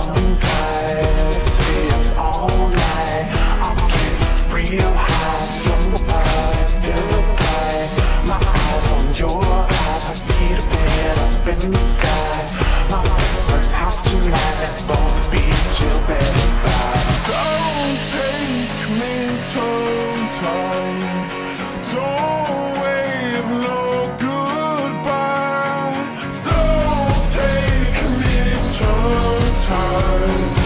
苍天 heart.